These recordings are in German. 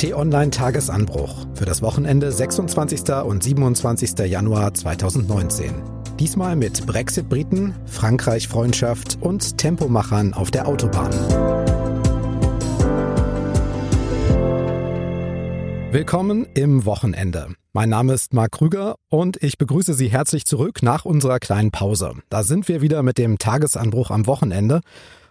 T-Online Tagesanbruch für das Wochenende 26. und 27. Januar 2019. Diesmal mit Brexit-Briten, Frankreich-Freundschaft und Tempomachern auf der Autobahn. Willkommen im Wochenende. Mein Name ist Marc Krüger und ich begrüße Sie herzlich zurück nach unserer kleinen Pause. Da sind wir wieder mit dem Tagesanbruch am Wochenende.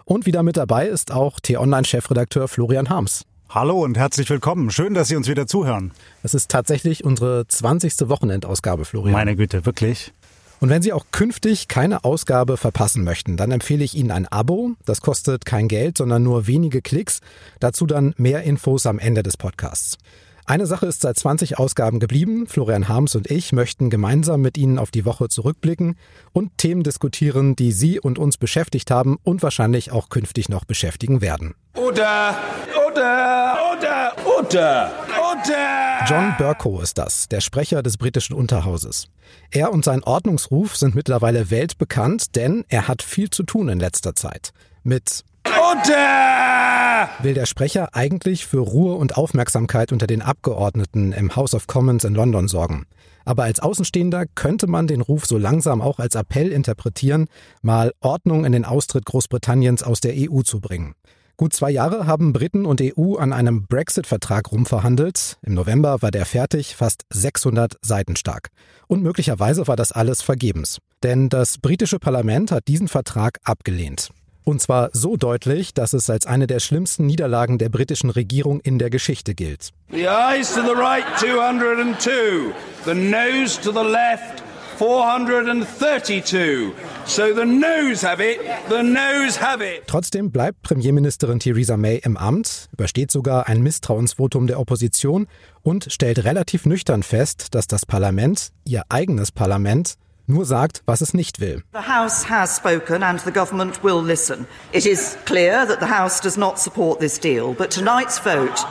Und wieder mit dabei ist auch T-Online-Chefredakteur Florian Harms. Hallo und herzlich willkommen. Schön, dass Sie uns wieder zuhören. Es ist tatsächlich unsere 20. Wochenendausgabe, Florian. Meine Güte, wirklich. Und wenn Sie auch künftig keine Ausgabe verpassen möchten, dann empfehle ich Ihnen ein Abo. Das kostet kein Geld, sondern nur wenige Klicks. Dazu dann mehr Infos am Ende des Podcasts. Eine Sache ist seit 20 Ausgaben geblieben. Florian Harms und ich möchten gemeinsam mit Ihnen auf die Woche zurückblicken und Themen diskutieren, die Sie und uns beschäftigt haben und wahrscheinlich auch künftig noch beschäftigen werden. Oder, oder, oder, oder, oder. John Burko ist das, der Sprecher des britischen Unterhauses. Er und sein Ordnungsruf sind mittlerweile weltbekannt, denn er hat viel zu tun in letzter Zeit. Mit Unter! will der Sprecher eigentlich für Ruhe und Aufmerksamkeit unter den Abgeordneten im House of Commons in London sorgen. Aber als Außenstehender könnte man den Ruf so langsam auch als Appell interpretieren, mal Ordnung in den Austritt Großbritanniens aus der EU zu bringen. Gut zwei Jahre haben Briten und EU an einem Brexit-Vertrag rumverhandelt. Im November war der fertig, fast 600 Seiten stark. Und möglicherweise war das alles vergebens. Denn das britische Parlament hat diesen Vertrag abgelehnt. Und zwar so deutlich, dass es als eine der schlimmsten Niederlagen der britischen Regierung in der Geschichte gilt. The eyes to the right, 202. The nose to the left, 432. So the nose have it, the nose have it. Trotzdem bleibt Premierministerin Theresa May im Amt, übersteht sogar ein Misstrauensvotum der Opposition und stellt relativ nüchtern fest, dass das Parlament, ihr eigenes Parlament, nur sagt, was es nicht will. The House has spoken and the government will listen. It is clear that the House does not support this deal, but tonight's vote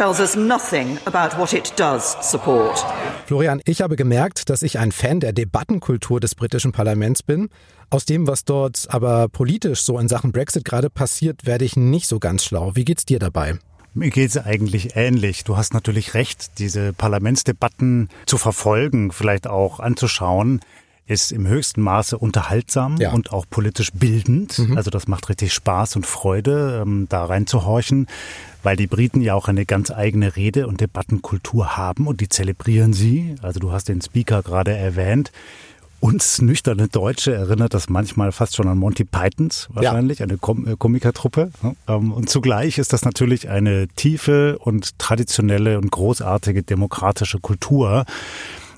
tells us nothing about what it does support. Florian, ich habe gemerkt, dass ich ein Fan der Debattenkultur des britischen Parlaments bin. Aus dem, was dort aber politisch so in Sachen Brexit gerade passiert, werde ich nicht so ganz schlau. Wie geht's dir dabei? Mir geht es eigentlich ähnlich. Du hast natürlich recht, diese Parlamentsdebatten zu verfolgen, vielleicht auch anzuschauen, ist im höchsten Maße unterhaltsam Ja. und auch politisch bildend. Also das macht richtig Spaß und Freude, ähm, da reinzuhorchen, weil die Briten ja auch eine ganz eigene Rede- und Debattenkultur haben und die zelebrieren sie. Also du hast den Speaker gerade erwähnt. Uns nüchterne Deutsche erinnert das manchmal fast schon an Monty Pythons wahrscheinlich, eine Kom äh, Komikertruppe. Ähm, Und zugleich ist das natürlich eine tiefe und traditionelle und großartige demokratische Kultur.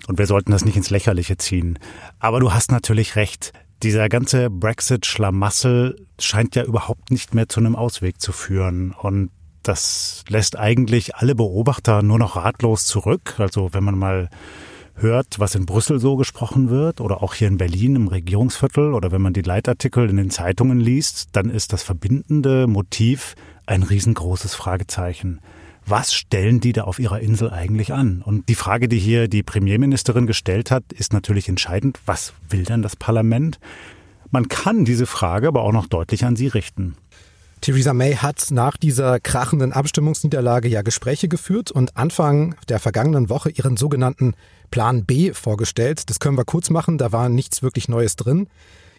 Und wir sollten das nicht ins Lächerliche ziehen. Aber du hast natürlich recht. Dieser ganze Brexit-Schlamassel scheint ja überhaupt nicht mehr zu einem Ausweg zu führen. Und das lässt eigentlich alle Beobachter nur noch ratlos zurück. Also wenn man mal hört, was in Brüssel so gesprochen wird oder auch hier in Berlin im Regierungsviertel oder wenn man die Leitartikel in den Zeitungen liest, dann ist das verbindende Motiv ein riesengroßes Fragezeichen. Was stellen die da auf ihrer Insel eigentlich an? Und die Frage, die hier die Premierministerin gestellt hat, ist natürlich entscheidend. Was will denn das Parlament? Man kann diese Frage aber auch noch deutlich an sie richten. Theresa May hat nach dieser krachenden Abstimmungsniederlage ja Gespräche geführt und Anfang der vergangenen Woche ihren sogenannten Plan B vorgestellt. Das können wir kurz machen, da war nichts wirklich Neues drin.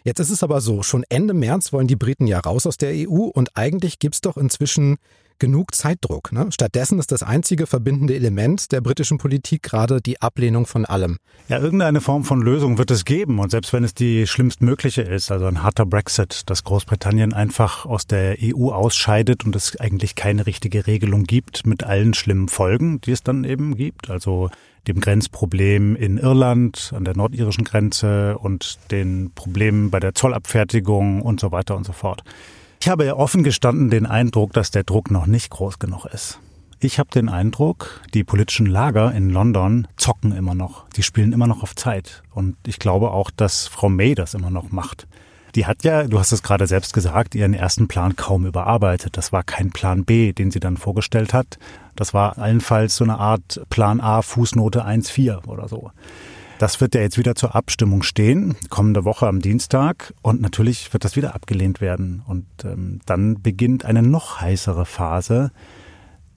Jetzt ist es aber so, schon Ende März wollen die Briten ja raus aus der EU und eigentlich gibt's doch inzwischen genug Zeitdruck. Ne? Stattdessen ist das einzige verbindende Element der britischen Politik gerade die Ablehnung von allem. Ja, irgendeine Form von Lösung wird es geben. Und selbst wenn es die schlimmstmögliche ist, also ein harter Brexit, dass Großbritannien einfach aus der EU ausscheidet und es eigentlich keine richtige Regelung gibt mit allen schlimmen Folgen, die es dann eben gibt. Also dem Grenzproblem in Irland, an der nordirischen Grenze und den Problemen bei der Zollabfertigung und so weiter und so fort. Ich habe offen gestanden den Eindruck, dass der Druck noch nicht groß genug ist. Ich habe den Eindruck, die politischen Lager in London zocken immer noch. Die spielen immer noch auf Zeit. Und ich glaube auch, dass Frau May das immer noch macht. Die hat ja, du hast es gerade selbst gesagt, ihren ersten Plan kaum überarbeitet. Das war kein Plan B, den sie dann vorgestellt hat. Das war allenfalls so eine Art Plan A, Fußnote 1.4 oder so. Das wird ja jetzt wieder zur Abstimmung stehen, kommende Woche am Dienstag. Und natürlich wird das wieder abgelehnt werden. Und ähm, dann beginnt eine noch heißere Phase,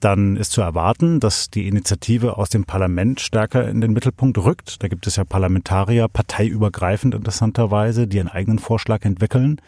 dann ist zu erwarten, dass die Initiative aus dem Parlament stärker in den Mittelpunkt rückt. Da gibt es ja Parlamentarier, parteiübergreifend interessanterweise, die einen eigenen Vorschlag entwickeln.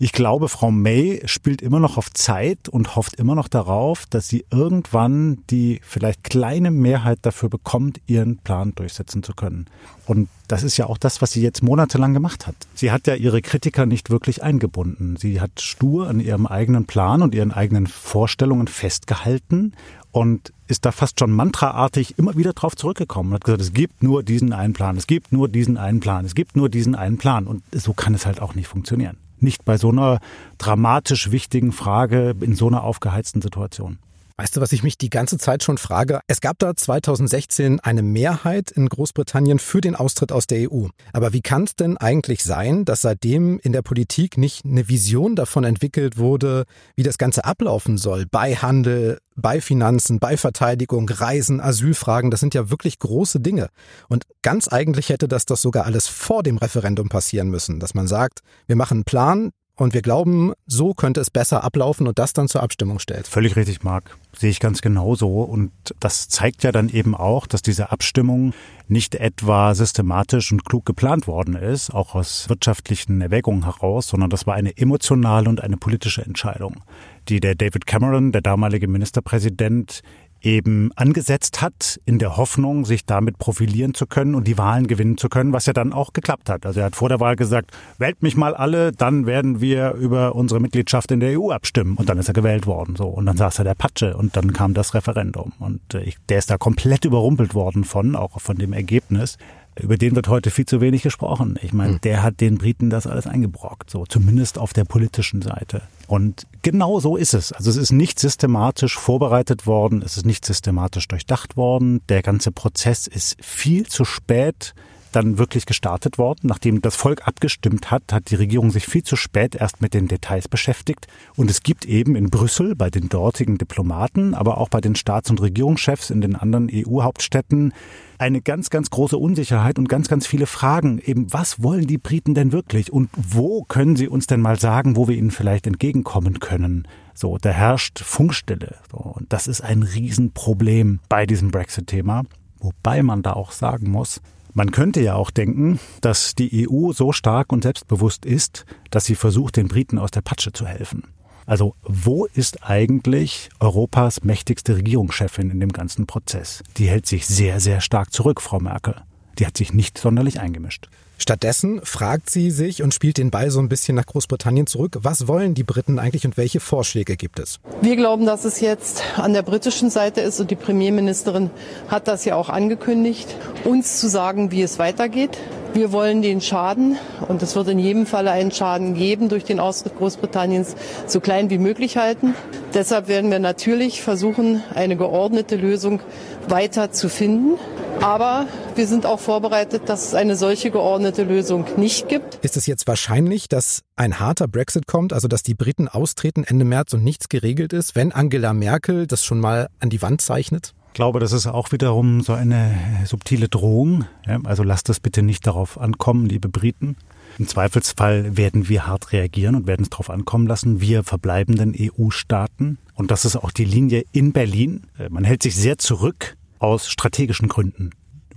Ich glaube, Frau May spielt immer noch auf Zeit und hofft immer noch darauf, dass sie irgendwann die vielleicht kleine Mehrheit dafür bekommt, ihren Plan durchsetzen zu können. Und das ist ja auch das, was sie jetzt monatelang gemacht hat. Sie hat ja ihre Kritiker nicht wirklich eingebunden. Sie hat stur an ihrem eigenen Plan und ihren eigenen Vorstellungen festgehalten und ist da fast schon mantraartig immer wieder drauf zurückgekommen und hat gesagt, es gibt nur diesen einen Plan, es gibt nur diesen einen Plan, es gibt nur diesen einen Plan. Und so kann es halt auch nicht funktionieren. Nicht bei so einer dramatisch wichtigen Frage in so einer aufgeheizten Situation. Weißt du, was ich mich die ganze Zeit schon frage? Es gab da 2016 eine Mehrheit in Großbritannien für den Austritt aus der EU. Aber wie kann es denn eigentlich sein, dass seitdem in der Politik nicht eine Vision davon entwickelt wurde, wie das Ganze ablaufen soll? Bei Handel, bei Finanzen, bei Verteidigung, Reisen, Asylfragen, das sind ja wirklich große Dinge. Und ganz eigentlich hätte das doch sogar alles vor dem Referendum passieren müssen, dass man sagt, wir machen einen Plan, und wir glauben, so könnte es besser ablaufen und das dann zur Abstimmung stellt. Völlig richtig, Marc. Sehe ich ganz genauso. Und das zeigt ja dann eben auch, dass diese Abstimmung nicht etwa systematisch und klug geplant worden ist, auch aus wirtschaftlichen Erwägungen heraus, sondern das war eine emotionale und eine politische Entscheidung, die der David Cameron, der damalige Ministerpräsident, eben angesetzt hat, in der Hoffnung, sich damit profilieren zu können und die Wahlen gewinnen zu können, was ja dann auch geklappt hat. Also er hat vor der Wahl gesagt, wählt mich mal alle, dann werden wir über unsere Mitgliedschaft in der EU abstimmen. Und dann ist er gewählt worden. So. Und dann saß er der Patsche und dann kam das Referendum. Und äh, ich, der ist da komplett überrumpelt worden von, auch von dem Ergebnis über den wird heute viel zu wenig gesprochen. Ich meine, hm. der hat den Briten das alles eingebrockt, so zumindest auf der politischen Seite. Und genau so ist es. Also es ist nicht systematisch vorbereitet worden, es ist nicht systematisch durchdacht worden. Der ganze Prozess ist viel zu spät dann wirklich gestartet worden. Nachdem das Volk abgestimmt hat, hat die Regierung sich viel zu spät erst mit den Details beschäftigt. Und es gibt eben in Brüssel bei den dortigen Diplomaten, aber auch bei den Staats- und Regierungschefs in den anderen EU-Hauptstädten eine ganz, ganz große Unsicherheit und ganz, ganz viele Fragen. Eben, was wollen die Briten denn wirklich? Und wo können sie uns denn mal sagen, wo wir ihnen vielleicht entgegenkommen können? So, da herrscht Funkstille. So, und das ist ein Riesenproblem bei diesem Brexit-Thema. Wobei man da auch sagen muss, man könnte ja auch denken, dass die EU so stark und selbstbewusst ist, dass sie versucht, den Briten aus der Patsche zu helfen. Also wo ist eigentlich Europas mächtigste Regierungschefin in dem ganzen Prozess? Die hält sich sehr, sehr stark zurück, Frau Merkel. Die hat sich nicht sonderlich eingemischt. Stattdessen fragt sie sich und spielt den Ball so ein bisschen nach Großbritannien zurück. Was wollen die Briten eigentlich und welche Vorschläge gibt es? Wir glauben, dass es jetzt an der britischen Seite ist und die Premierministerin hat das ja auch angekündigt, uns zu sagen, wie es weitergeht. Wir wollen den Schaden, und es wird in jedem Falle einen Schaden geben durch den Austritt Großbritanniens, so klein wie möglich halten. Deshalb werden wir natürlich versuchen, eine geordnete Lösung weiter zu finden. Aber wir sind auch vorbereitet, dass es eine solche geordnete Lösung nicht gibt. Ist es jetzt wahrscheinlich, dass ein harter Brexit kommt, also dass die Briten austreten Ende März und nichts geregelt ist, wenn Angela Merkel das schon mal an die Wand zeichnet? Ich glaube, das ist auch wiederum so eine subtile Drohung. Also lasst es bitte nicht darauf ankommen, liebe Briten. Im Zweifelsfall werden wir hart reagieren und werden es darauf ankommen lassen, wir verbleibenden EU-Staaten. Und das ist auch die Linie in Berlin. Man hält sich sehr zurück aus strategischen Gründen.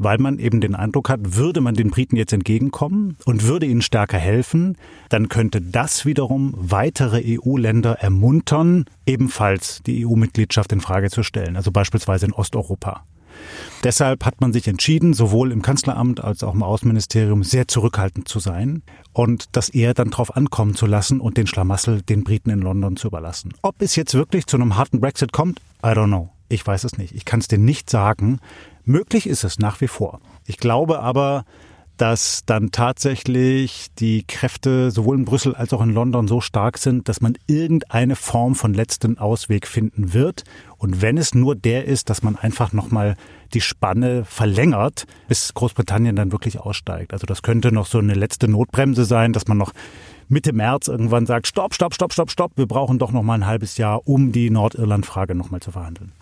Weil man eben den Eindruck hat, würde man den Briten jetzt entgegenkommen und würde ihnen stärker helfen, dann könnte das wiederum weitere EU-Länder ermuntern, ebenfalls die EU-Mitgliedschaft in Frage zu stellen, also beispielsweise in Osteuropa. Deshalb hat man sich entschieden, sowohl im Kanzleramt als auch im Außenministerium sehr zurückhaltend zu sein und das eher dann darauf ankommen zu lassen und den Schlamassel den Briten in London zu überlassen. Ob es jetzt wirklich zu einem harten Brexit kommt, I don't know. Ich weiß es nicht. Ich kann es dir nicht sagen. Möglich ist es nach wie vor. Ich glaube aber, dass dann tatsächlich die Kräfte sowohl in Brüssel als auch in London so stark sind, dass man irgendeine Form von letzten Ausweg finden wird. Und wenn es nur der ist, dass man einfach nochmal die Spanne verlängert, bis Großbritannien dann wirklich aussteigt. Also das könnte noch so eine letzte Notbremse sein, dass man noch Mitte März irgendwann sagt, stopp, stopp, stopp, stopp, stopp, wir brauchen doch noch mal ein halbes Jahr, um die Nordirland-Frage noch mal zu verhandeln.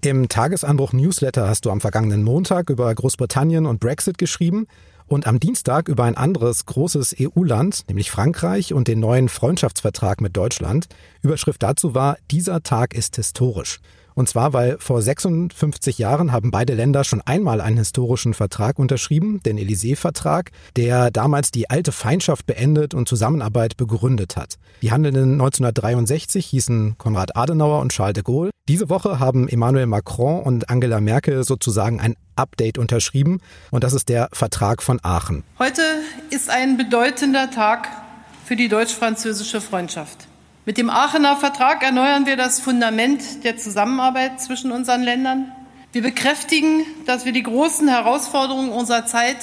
Im Tagesanbruch Newsletter hast du am vergangenen Montag über Großbritannien und Brexit geschrieben und am Dienstag über ein anderes großes EU-Land, nämlich Frankreich und den neuen Freundschaftsvertrag mit Deutschland. Überschrift dazu war, dieser Tag ist historisch. Und zwar, weil vor 56 Jahren haben beide Länder schon einmal einen historischen Vertrag unterschrieben, den Élysée-Vertrag, der damals die alte Feindschaft beendet und Zusammenarbeit begründet hat. Die Handelnden 1963 hießen Konrad Adenauer und Charles de Gaulle. Diese Woche haben Emmanuel Macron und Angela Merkel sozusagen ein Update unterschrieben und das ist der Vertrag von Aachen. Heute ist ein bedeutender Tag für die deutsch-französische Freundschaft. Mit dem Aachener Vertrag erneuern wir das Fundament der Zusammenarbeit zwischen unseren Ländern. Wir bekräftigen, dass wir die großen Herausforderungen unserer Zeit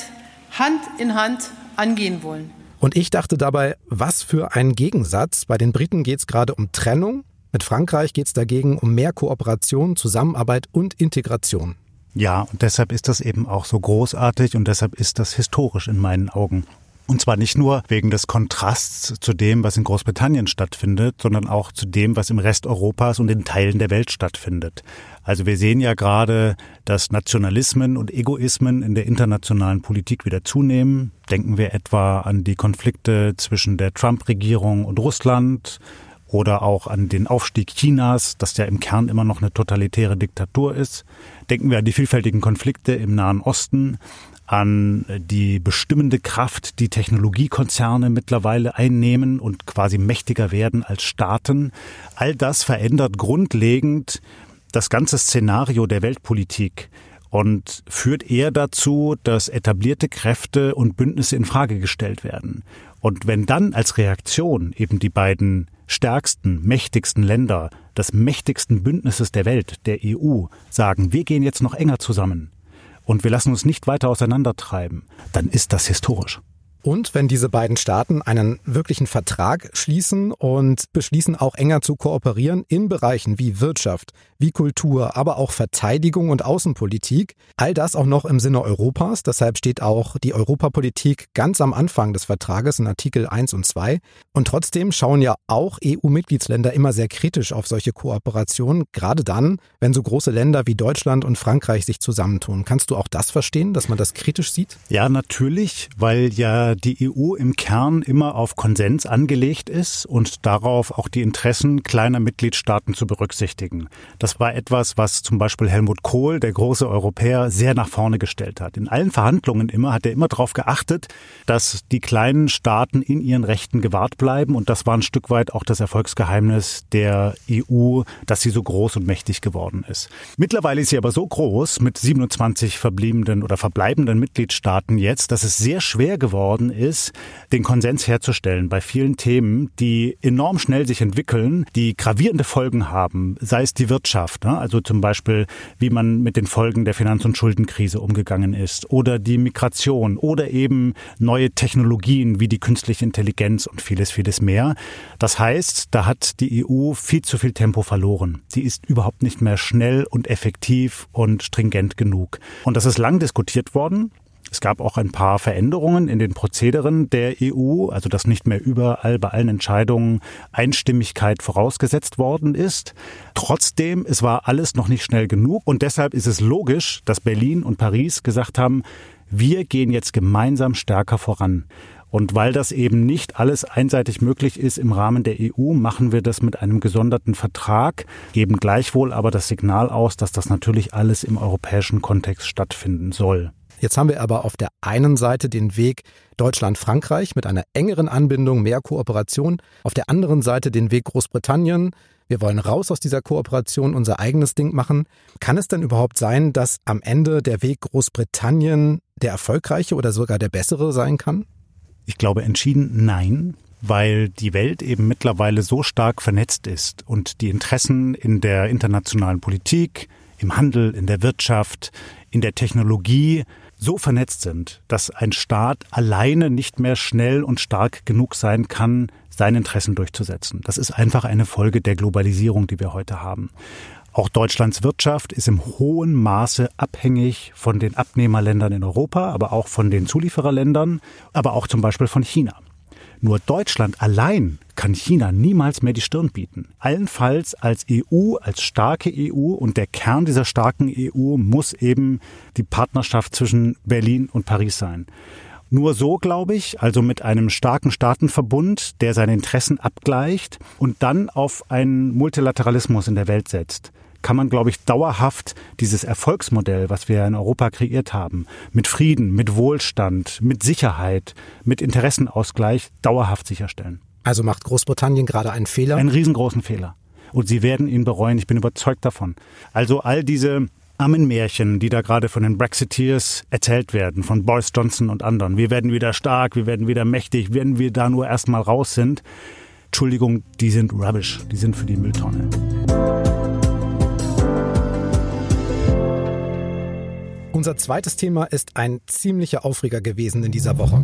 Hand in Hand angehen wollen. Und ich dachte dabei, was für ein Gegensatz. Bei den Briten geht es gerade um Trennung, mit Frankreich geht es dagegen um mehr Kooperation, Zusammenarbeit und Integration. Ja, und deshalb ist das eben auch so großartig und deshalb ist das historisch in meinen Augen. Und zwar nicht nur wegen des Kontrasts zu dem, was in Großbritannien stattfindet, sondern auch zu dem, was im Rest Europas und in Teilen der Welt stattfindet. Also wir sehen ja gerade, dass Nationalismen und Egoismen in der internationalen Politik wieder zunehmen. Denken wir etwa an die Konflikte zwischen der Trump-Regierung und Russland oder auch an den Aufstieg Chinas, das ja im Kern immer noch eine totalitäre Diktatur ist. Denken wir an die vielfältigen Konflikte im Nahen Osten, an die bestimmende Kraft, die Technologiekonzerne mittlerweile einnehmen und quasi mächtiger werden als Staaten. All das verändert grundlegend das ganze Szenario der Weltpolitik und führt eher dazu, dass etablierte Kräfte und Bündnisse in Frage gestellt werden. Und wenn dann als Reaktion eben die beiden stärksten, mächtigsten Länder des mächtigsten Bündnisses der Welt, der EU, sagen, wir gehen jetzt noch enger zusammen, und wir lassen uns nicht weiter auseinandertreiben, dann ist das historisch. Und wenn diese beiden Staaten einen wirklichen Vertrag schließen und beschließen, auch enger zu kooperieren in Bereichen wie Wirtschaft, wie Kultur, aber auch Verteidigung und Außenpolitik, all das auch noch im Sinne Europas. Deshalb steht auch die Europapolitik ganz am Anfang des Vertrages in Artikel 1 und 2. Und trotzdem schauen ja auch EU-Mitgliedsländer immer sehr kritisch auf solche Kooperationen, gerade dann, wenn so große Länder wie Deutschland und Frankreich sich zusammentun. Kannst du auch das verstehen, dass man das kritisch sieht? Ja, natürlich, weil ja die EU im Kern immer auf Konsens angelegt ist und darauf auch die Interessen kleiner Mitgliedstaaten zu berücksichtigen. Das war etwas, was zum Beispiel Helmut Kohl, der große Europäer, sehr nach vorne gestellt hat. In allen Verhandlungen immer hat er immer darauf geachtet, dass die kleinen Staaten in ihren Rechten gewahrt bleiben und das war ein Stück weit auch das Erfolgsgeheimnis der EU, dass sie so groß und mächtig geworden ist. Mittlerweile ist sie aber so groß mit 27 verbliebenen oder verbleibenden Mitgliedstaaten jetzt, dass es sehr schwer geworden geworden ist, den Konsens herzustellen bei vielen Themen, die enorm schnell sich entwickeln, die gravierende Folgen haben, sei es die Wirtschaft, ne? also zum Beispiel, wie man mit den Folgen der Finanz- und Schuldenkrise umgegangen ist, oder die Migration, oder eben neue Technologien wie die künstliche Intelligenz und vieles, vieles mehr. Das heißt, da hat die EU viel zu viel Tempo verloren. Die ist überhaupt nicht mehr schnell und effektiv und stringent genug. Und das ist lang diskutiert worden. Es gab auch ein paar Veränderungen in den Prozederen der EU, also dass nicht mehr überall bei allen Entscheidungen Einstimmigkeit vorausgesetzt worden ist. Trotzdem, es war alles noch nicht schnell genug und deshalb ist es logisch, dass Berlin und Paris gesagt haben, wir gehen jetzt gemeinsam stärker voran. Und weil das eben nicht alles einseitig möglich ist im Rahmen der EU, machen wir das mit einem gesonderten Vertrag, geben gleichwohl aber das Signal aus, dass das natürlich alles im europäischen Kontext stattfinden soll. Jetzt haben wir aber auf der einen Seite den Weg Deutschland-Frankreich mit einer engeren Anbindung, mehr Kooperation, auf der anderen Seite den Weg Großbritannien. Wir wollen raus aus dieser Kooperation, unser eigenes Ding machen. Kann es denn überhaupt sein, dass am Ende der Weg Großbritannien der erfolgreiche oder sogar der bessere sein kann? Ich glaube entschieden nein weil die Welt eben mittlerweile so stark vernetzt ist und die Interessen in der internationalen Politik, im Handel, in der Wirtschaft, in der Technologie so vernetzt sind, dass ein Staat alleine nicht mehr schnell und stark genug sein kann, seine Interessen durchzusetzen. Das ist einfach eine Folge der Globalisierung, die wir heute haben. Auch Deutschlands Wirtschaft ist im hohen Maße abhängig von den Abnehmerländern in Europa, aber auch von den Zuliefererländern, aber auch zum Beispiel von China. Nur Deutschland allein kann China niemals mehr die Stirn bieten. Allenfalls als EU, als starke EU und der Kern dieser starken EU muss eben die Partnerschaft zwischen Berlin und Paris sein. Nur so, glaube ich, also mit einem starken Staatenverbund, der seine Interessen abgleicht und dann auf einen Multilateralismus in der Welt setzt, kann man, glaube ich, dauerhaft dieses Erfolgsmodell, was wir in Europa kreiert haben, mit Frieden, mit Wohlstand, mit Sicherheit, mit Interessenausgleich, dauerhaft sicherstellen. Also macht Großbritannien gerade einen Fehler? Einen riesengroßen Fehler. Und sie werden ihn bereuen, ich bin überzeugt davon. Also all diese Ammenmärchen, die da gerade von den Brexiteers erzählt werden, von Boris Johnson und anderen. Wir werden wieder stark, wir werden wieder mächtig, wenn wir da nur erstmal raus sind. Entschuldigung, die sind rubbish, die sind für die Mülltonne. Unser zweites Thema ist ein ziemlicher Aufreger gewesen in dieser Woche.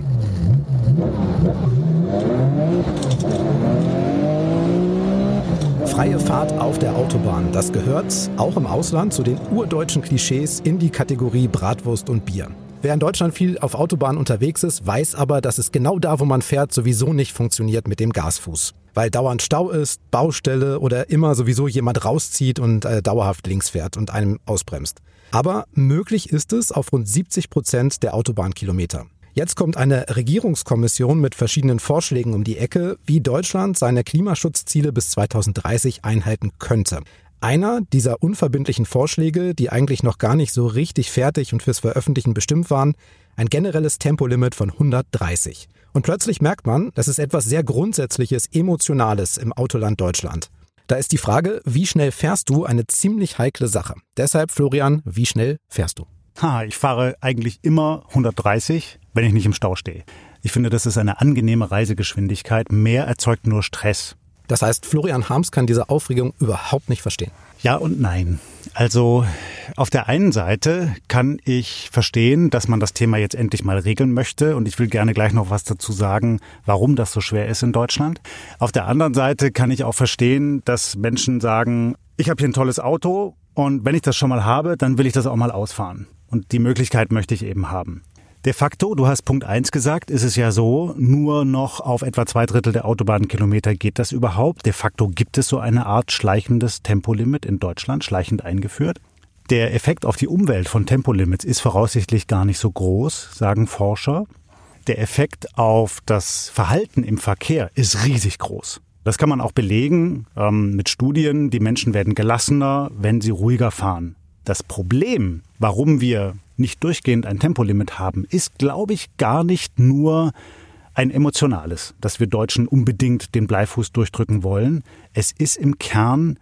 Freie Fahrt auf der Autobahn, das gehört auch im Ausland zu den urdeutschen Klischees in die Kategorie Bratwurst und Bier. Wer in Deutschland viel auf Autobahn unterwegs ist, weiß aber, dass es genau da, wo man fährt, sowieso nicht funktioniert mit dem Gasfuß. Weil dauernd Stau ist, Baustelle oder immer sowieso jemand rauszieht und äh, dauerhaft links fährt und einem ausbremst. Aber möglich ist es auf rund 70 Prozent der Autobahnkilometer. Jetzt kommt eine Regierungskommission mit verschiedenen Vorschlägen um die Ecke, wie Deutschland seine Klimaschutzziele bis 2030 einhalten könnte. Einer dieser unverbindlichen Vorschläge, die eigentlich noch gar nicht so richtig fertig und fürs Veröffentlichen bestimmt waren, ein generelles Tempolimit von 130. Und plötzlich merkt man, das ist etwas sehr Grundsätzliches, Emotionales im Autoland Deutschland. Da ist die Frage, wie schnell fährst du, eine ziemlich heikle Sache. Deshalb, Florian, wie schnell fährst du? Ha, ich fahre eigentlich immer 130, wenn ich nicht im Stau stehe. Ich finde, das ist eine angenehme Reisegeschwindigkeit. Mehr erzeugt nur Stress. Das heißt, Florian Harms kann diese Aufregung überhaupt nicht verstehen. Ja und nein. Also auf der einen Seite kann ich verstehen, dass man das Thema jetzt endlich mal regeln möchte und ich will gerne gleich noch was dazu sagen, warum das so schwer ist in Deutschland. Auf der anderen Seite kann ich auch verstehen, dass Menschen sagen, ich habe hier ein tolles Auto und wenn ich das schon mal habe, dann will ich das auch mal ausfahren. Und die Möglichkeit möchte ich eben haben. De facto, du hast Punkt eins gesagt, ist es ja so, nur noch auf etwa zwei Drittel der Autobahnkilometer geht das überhaupt. De facto gibt es so eine Art schleichendes Tempolimit in Deutschland, schleichend eingeführt. Der Effekt auf die Umwelt von Tempolimits ist voraussichtlich gar nicht so groß, sagen Forscher. Der Effekt auf das Verhalten im Verkehr ist riesig groß. Das kann man auch belegen ähm, mit Studien. Die Menschen werden gelassener, wenn sie ruhiger fahren. Das Problem, warum wir nicht durchgehend ein Tempolimit haben, ist, glaube ich, gar nicht nur ein emotionales, dass wir Deutschen unbedingt den Bleifuß durchdrücken wollen. Es ist im Kern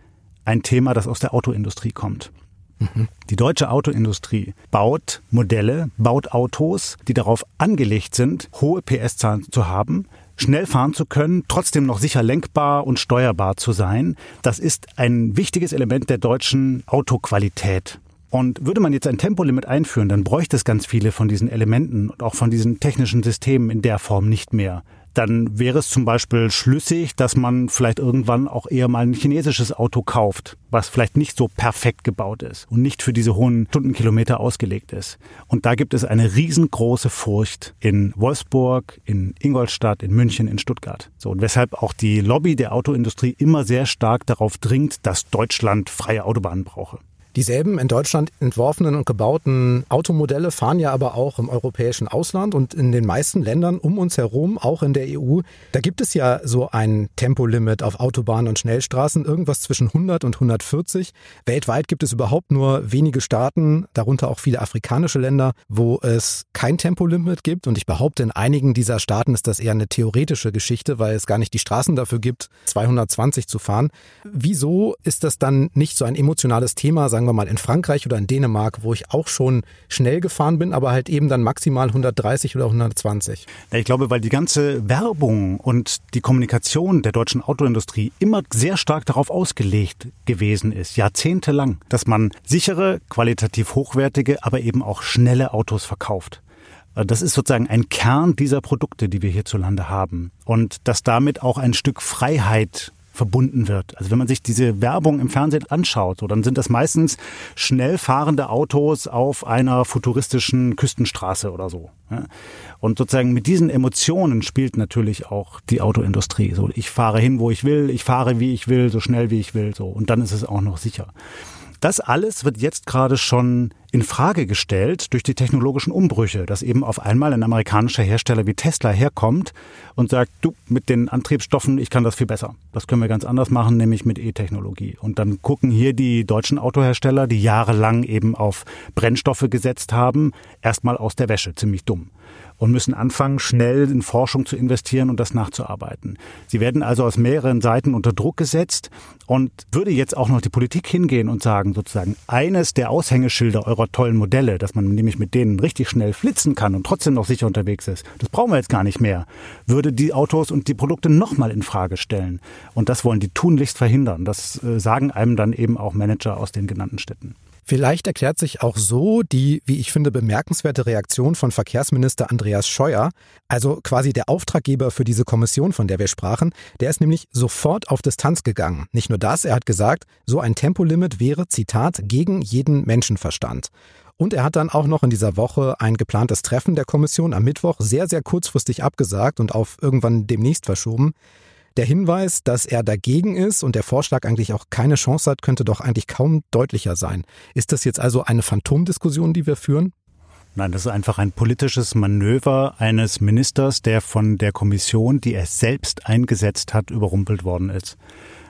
ein Thema, das aus der Autoindustrie kommt. Mhm. Die deutsche Autoindustrie baut Modelle, baut Autos, die darauf angelegt sind, hohe PS-Zahlen zu haben, schnell fahren zu können, trotzdem noch sicher lenkbar und steuerbar zu sein. Das ist ein wichtiges Element der deutschen Autoqualität. Und würde man jetzt ein Tempolimit einführen, dann bräuchte es ganz viele von diesen Elementen und auch von diesen technischen Systemen in der Form nicht mehr. Dann wäre es zum Beispiel schlüssig, dass man vielleicht irgendwann auch eher mal ein chinesisches Auto kauft, was vielleicht nicht so perfekt gebaut ist und nicht für diese hohen Stundenkilometer ausgelegt ist. Und da gibt es eine riesengroße Furcht in Wolfsburg, in Ingolstadt, in München, in Stuttgart. So, und weshalb auch die Lobby der Autoindustrie immer sehr stark darauf dringt, dass Deutschland freie Autobahnen brauche. Dieselben in Deutschland entworfenen und gebauten Automodelle fahren ja aber auch im europäischen Ausland und in den meisten Ländern um uns herum, auch in der EU. Da gibt es ja so ein Tempolimit auf Autobahnen und Schnellstraßen, irgendwas zwischen 100 und 140. Weltweit gibt es überhaupt nur wenige Staaten, darunter auch viele afrikanische Länder, wo es kein Tempolimit gibt. Und ich behaupte, in einigen dieser Staaten ist das eher eine theoretische Geschichte, weil es gar nicht die Straßen dafür gibt, 220 zu fahren. Wieso ist das dann nicht so ein emotionales Thema, sagen wir mal in Frankreich oder in Dänemark, wo ich auch schon schnell gefahren bin, aber halt eben dann maximal 130 oder 120. ich glaube, weil die ganze Werbung und die Kommunikation der deutschen Autoindustrie immer sehr stark darauf ausgelegt gewesen ist, jahrzehntelang, dass man sichere, qualitativ hochwertige, aber eben auch schnelle Autos verkauft. Das ist sozusagen ein Kern dieser Produkte, die wir hierzulande haben. Und dass damit auch ein Stück Freiheit verbunden wird. Also wenn man sich diese Werbung im Fernsehen anschaut, so, dann sind das meistens schnell fahrende Autos auf einer futuristischen Küstenstraße oder so. Und sozusagen mit diesen Emotionen spielt natürlich auch die Autoindustrie. So, ich fahre hin, wo ich will, ich fahre, wie ich will, so schnell wie ich will, so. Und dann ist es auch noch sicher. Das alles wird jetzt gerade schon in Frage gestellt durch die technologischen Umbrüche, dass eben auf einmal ein amerikanischer Hersteller wie Tesla herkommt und sagt, du, mit den Antriebsstoffen, ich kann das viel besser. Das können wir ganz anders machen, nämlich mit E-Technologie. Und dann gucken hier die deutschen Autohersteller, die jahrelang eben auf Brennstoffe gesetzt haben, erstmal aus der Wäsche, ziemlich dumm und müssen anfangen, schnell in Forschung zu investieren und das nachzuarbeiten. Sie werden also aus mehreren Seiten unter Druck gesetzt und würde jetzt auch noch die Politik hingehen und sagen, sozusagen, eines der Aushängeschilder tollen Modelle, dass man nämlich mit denen richtig schnell flitzen kann und trotzdem noch sicher unterwegs ist, das brauchen wir jetzt gar nicht mehr, würde die Autos und die Produkte nochmal in Frage stellen. Und das wollen die tunlichst verhindern. Das äh, sagen einem dann eben auch Manager aus den genannten Städten. Vielleicht erklärt sich auch so die, wie ich finde, bemerkenswerte Reaktion von Verkehrsminister Andreas Scheuer, also quasi der Auftraggeber für diese Kommission, von der wir sprachen. Der ist nämlich sofort auf Distanz gegangen. Nicht nur das, er hat gesagt, so ein Tempolimit wäre, Zitat, gegen jeden Menschenverstand. Und er hat dann auch noch in dieser Woche ein geplantes Treffen der Kommission am Mittwoch sehr, sehr kurzfristig abgesagt und auf irgendwann demnächst verschoben. Der Hinweis, dass er dagegen ist und der Vorschlag eigentlich auch keine Chance hat, könnte doch eigentlich kaum deutlicher sein. Ist das jetzt also eine Phantomdiskussion, die wir führen? Nein, das ist einfach ein politisches Manöver eines Ministers, der von der Kommission, die er selbst eingesetzt hat, überrumpelt worden ist.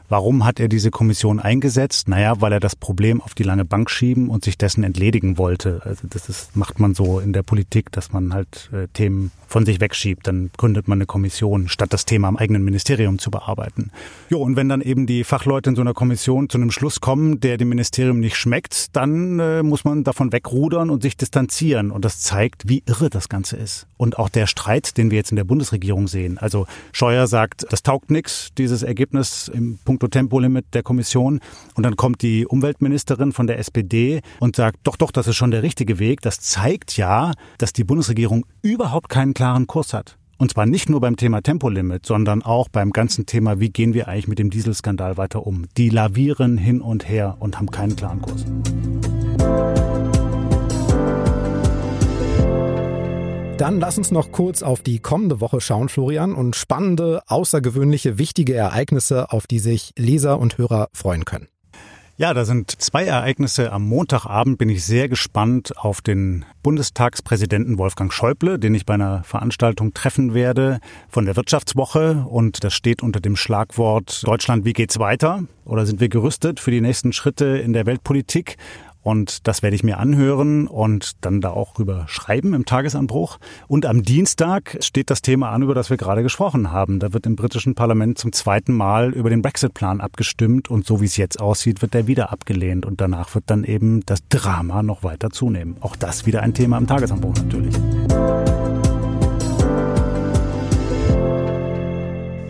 Warum hat er diese Kommission eingesetzt? Naja, weil er das Problem auf die lange Bank schieben und sich dessen entledigen wollte. Also das ist, macht man so in der Politik, dass man halt äh, Themen von sich wegschiebt. Dann gründet man eine Kommission, statt das Thema am eigenen Ministerium zu bearbeiten. Jo, und wenn dann eben die Fachleute in so einer Kommission zu einem Schluss kommen, der dem Ministerium nicht schmeckt, dann äh, muss man davon wegrudern und sich distanzieren. Und das zeigt, wie irre das Ganze ist. Und auch der Streit, den wir jetzt in der Bundesregierung sehen. Also Scheuer sagt, das taugt nichts, dieses Ergebnis im puncto Tempolimit der Kommission. Und dann kommt die Umweltministerin von der SPD und sagt, doch, doch, das ist schon der richtige Weg. Das zeigt ja, dass die Bundesregierung überhaupt keinen klaren Kurs hat. Und zwar nicht nur beim Thema Tempolimit, sondern auch beim ganzen Thema, wie gehen wir eigentlich mit dem Dieselskandal weiter um. Die lavieren hin und her und haben keinen klaren Kurs. Dann lass uns noch kurz auf die kommende Woche schauen, Florian, und spannende, außergewöhnliche, wichtige Ereignisse, auf die sich Leser und Hörer freuen können. Ja, da sind zwei Ereignisse. Am Montagabend bin ich sehr gespannt auf den Bundestagspräsidenten Wolfgang Schäuble, den ich bei einer Veranstaltung treffen werde von der Wirtschaftswoche. Und das steht unter dem Schlagwort Deutschland, wie geht's weiter? Oder sind wir gerüstet für die nächsten Schritte in der Weltpolitik? Und das werde ich mir anhören und dann da auch rüber schreiben im Tagesanbruch. Und am Dienstag steht das Thema an, über das wir gerade gesprochen haben. Da wird im britischen Parlament zum zweiten Mal über den Brexit-Plan abgestimmt und so wie es jetzt aussieht, wird der wieder abgelehnt. Und danach wird dann eben das Drama noch weiter zunehmen. Auch das wieder ein Thema im Tagesanbruch natürlich.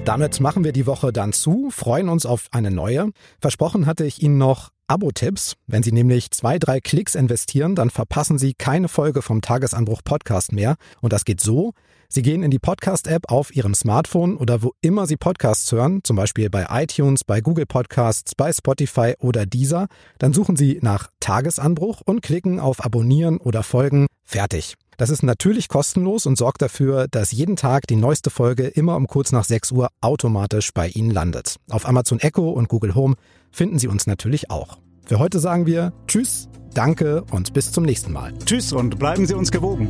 Damit machen wir die Woche dann zu, freuen uns auf eine neue. Versprochen hatte ich Ihnen noch Abo-Tipps. Wenn Sie nämlich zwei, drei Klicks investieren, dann verpassen Sie keine Folge vom Tagesanbruch Podcast mehr. Und das geht so. Sie gehen in die Podcast-App auf Ihrem Smartphone oder wo immer Sie Podcasts hören, zum Beispiel bei iTunes, bei Google Podcasts, bei Spotify oder Deezer. Dann suchen Sie nach Tagesanbruch und klicken auf Abonnieren oder Folgen. Fertig. Das ist natürlich kostenlos und sorgt dafür, dass jeden Tag die neueste Folge immer um kurz nach 6 Uhr automatisch bei Ihnen landet. Auf Amazon Echo und Google Home finden Sie uns natürlich auch. Für heute sagen wir Tschüss, danke und bis zum nächsten Mal. Tschüss und bleiben Sie uns gewogen.